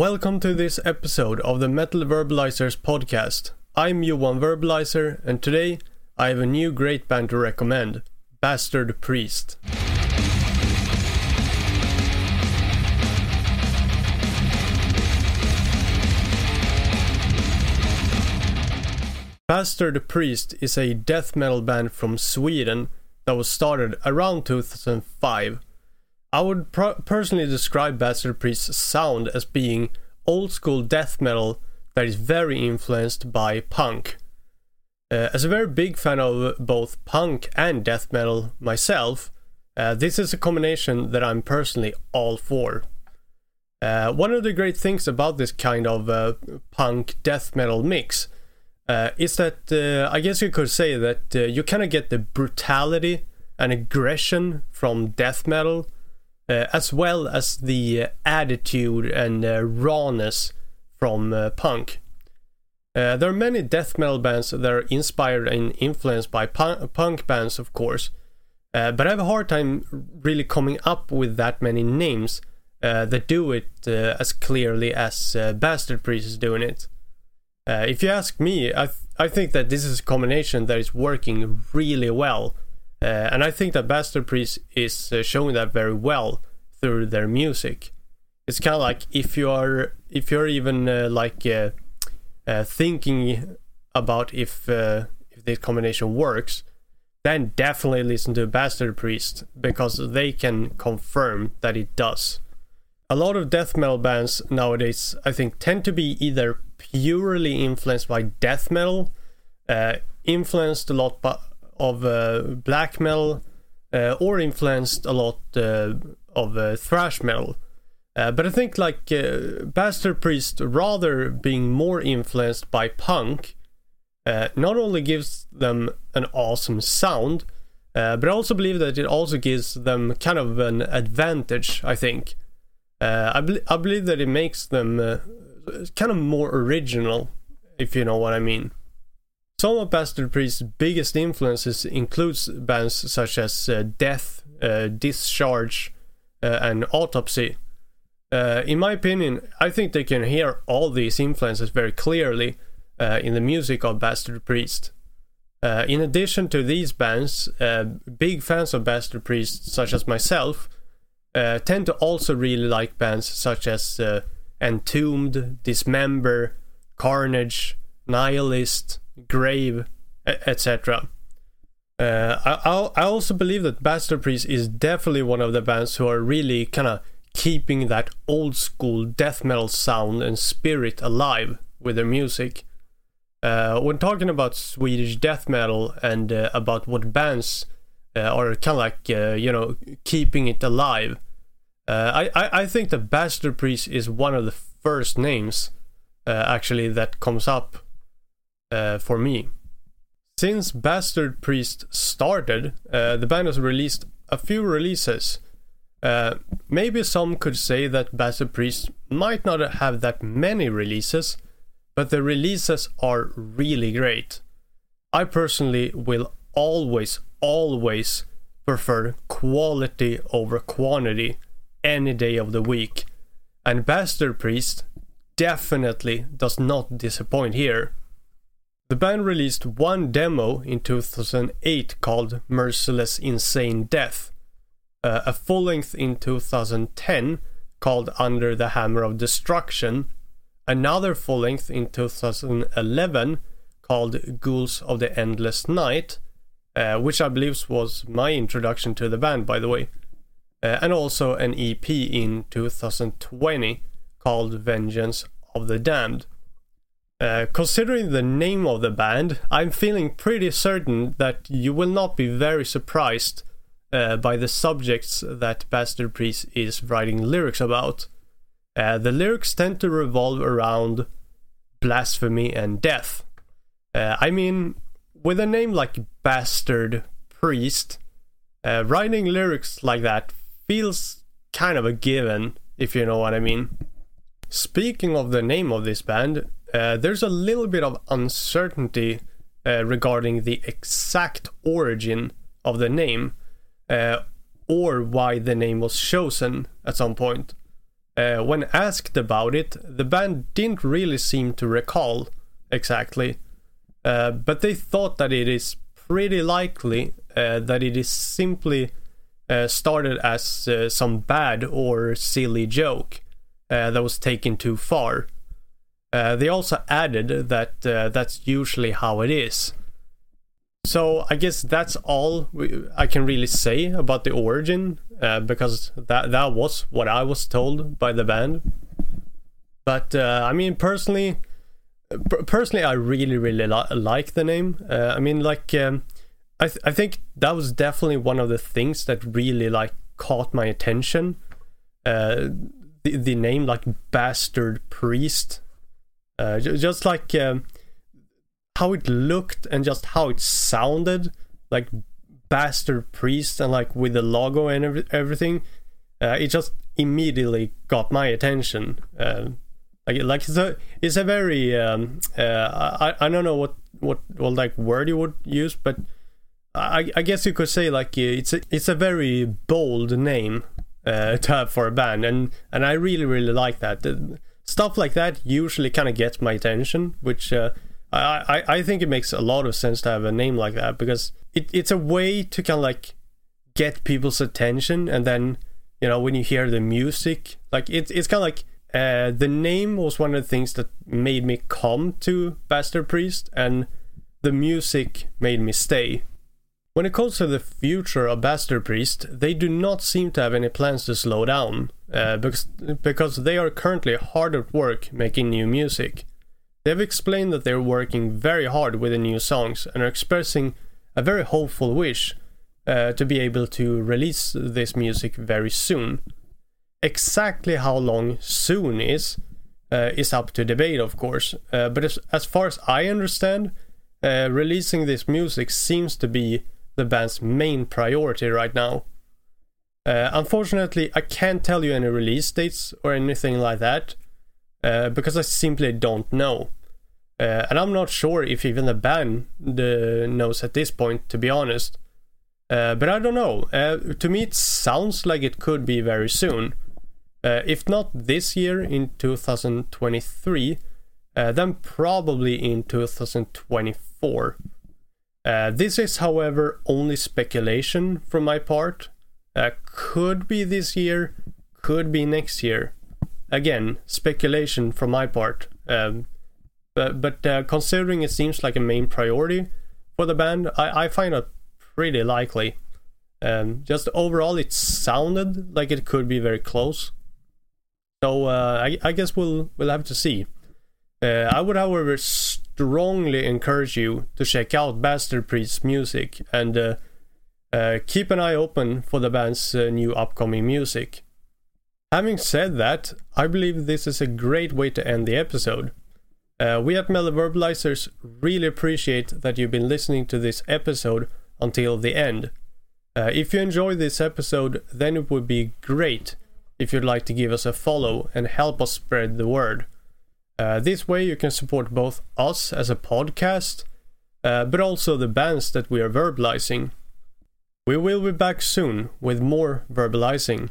Welcome to this episode of the Metal Verbalizers podcast. I'm Johan Verbalizer, and today I have a new great band to recommend Bastard Priest. Bastard Priest is a death metal band from Sweden that was started around 2005 I would pro- personally describe Bastard Priest's sound as being old school death metal that is very influenced by punk. Uh, as a very big fan of both punk and death metal myself, uh, this is a combination that I'm personally all for. Uh, one of the great things about this kind of uh, punk death metal mix uh, is that uh, I guess you could say that you kind of get the brutality and aggression from death metal uh, as well as the attitude and uh, rawness from uh, punk. Uh, there are many death metal bands that are inspired and influenced by punk, bands, of course, uh, but I have a hard time really coming up with that many names uh, that do it as clearly as Bastard Priest is doing it. if you ask me, I, th- I think that this is a combination that is working really well uh, and I think that Bastard Priest is uh, showing that very well through their music. It's kind of like if you are if you're even uh, like uh, uh, thinking about if uh, if this combination works, then definitely listen to Bastard Priest because they can confirm that it does. A lot of death metal bands nowadays, I think, tend to be either purely influenced by death metal, influenced a lot by of uh, black metal uh, or influenced a lot uh, of uh, thrash metal. Uh, but I think like uh, Bastard Priest, rather being more influenced by punk, not only gives them an awesome sound, but I also believe that it also gives them kind of an advantage. I think. I, be- I believe that it makes them kind of more original, if you know what I mean. Some of Bastard Priest's biggest influences includes bands such as uh, Death, uh, Discharge, uh, and Autopsy. Uh, in my opinion, I think they can hear all these influences very clearly uh, in the music of Bastard Priest. Uh, in addition to these bands, big fans of Bastard Priest, such as myself, tend to also really like bands such as Entombed, Dismember, Carnage, Nihilist, grave, etc. Uh, I, I also believe that Bastard Priest is definitely one of the bands who are really kind of keeping that old school death metal sound and spirit alive with their music. Uh, when talking about Swedish death metal and uh, about what bands uh, are kind of like, uh, you know, keeping it alive, uh, I, I, I think that Bastard Priest is one of the first names actually that comes up uh, for me. Since Bastard Priest started, uh, the band has released a few releases. Uh, maybe some could say that Bastard Priest might not have that many releases, but the releases are really great. I personally will always, always prefer quality over quantity any day of the week. And Bastard Priest definitely does not disappoint here. The band released one demo in 2008 called Merciless Insane Death, uh, a full length in 2010 called Under the Hammer of Destruction, another full length in 2011 called Ghouls of the Endless Night, uh, which I believe was my introduction to the band, by the way, uh, and also an EP in 2020 called Vengeance of the Damned. Uh, considering the name of the band, I'm feeling pretty certain that you will not be very surprised uh, by the subjects that Bastard Priest is writing lyrics about. Uh, the lyrics tend to revolve around blasphemy and death. Uh, I mean, with a name like Bastard Priest, uh, writing lyrics like that feels kind of a given, if you know what I mean. Speaking of the name of this band, uh, there's a little bit of uncertainty uh, regarding the exact origin of the name uh, or why the name was chosen at some point. Uh, when asked about it, the band didn't really seem to recall exactly, but they thought that it is pretty likely that it is simply started as some bad or silly joke that was taken too far. They also added that that's usually how it is. So I guess that's all we, I can really say about the origin, uh, because that that was what I was told by the band. But uh, I mean, personally, personally, I really really li- like the name. Uh, I mean, like, um, I th- I think that was definitely one of the things that really like caught my attention. Uh, the the name like bastard priest, uh, just like. Um, how it looked and just how it sounded like bastard priest and like with the logo and every, everything uh, it just immediately got my attention uh, like like it's a it's a very um, uh, I, I don't know what what what like word you would use but I, I guess you could say like uh, it's a, it's a very bold name uh, to have for a band and and I really really like that stuff like that usually kind of gets my attention which uh, I, I, I think it makes a lot of sense to have a name like that because it, it's a way to kind of like get people's attention and then you know when you hear the music like it, it's kind of like uh, the name was one of the things that made me come to Bastard Priest and the music made me stay when it comes to the future of Bastard Priest, they do not seem to have any plans to slow down, uh, because, because they are currently hard at work making new music. They've explained that they're working very hard with the new songs and are expressing a very hopeful wish uh, to be able to release this music very soon. Exactly how long soon is uh, is up to debate, of course, uh, but as, as, far as I understand, uh, releasing this music seems to be the band's main priority right now. Uh, unfortunately, I can't tell you any release dates or anything like that, uh, because I simply don't know. Uh, and I'm not sure if even the band knows at this point, to be honest. Uh, but I don't know. Uh, to me, it sounds like it could be very soon. Uh, if not this year in 2023, then probably in 2024. This is, however, only speculation from my part. could be this year, could be next year again, speculation from my part. Um, but but uh, considering it seems like a main priority for the band, I, I find it pretty likely. Um, just overall, it sounded like it could be very close. So uh, I, I guess we'll we'll have to see. Uh, I would, however, strongly encourage you to check out Bastard Priest's music and uh, uh, keep an eye open for the band's uh, new upcoming music. Having said that, I believe this is a great way to end the episode. Uh, we at Metal Verbalizers really appreciate that you've been listening to this episode until the end. Uh, if you enjoyed this episode, then it would be great if you'd like to give us a follow and help us spread the word. Uh, this way, you can support both us as a podcast, uh, but also the bands that we are verbalizing. We will be back soon with more verbalizing.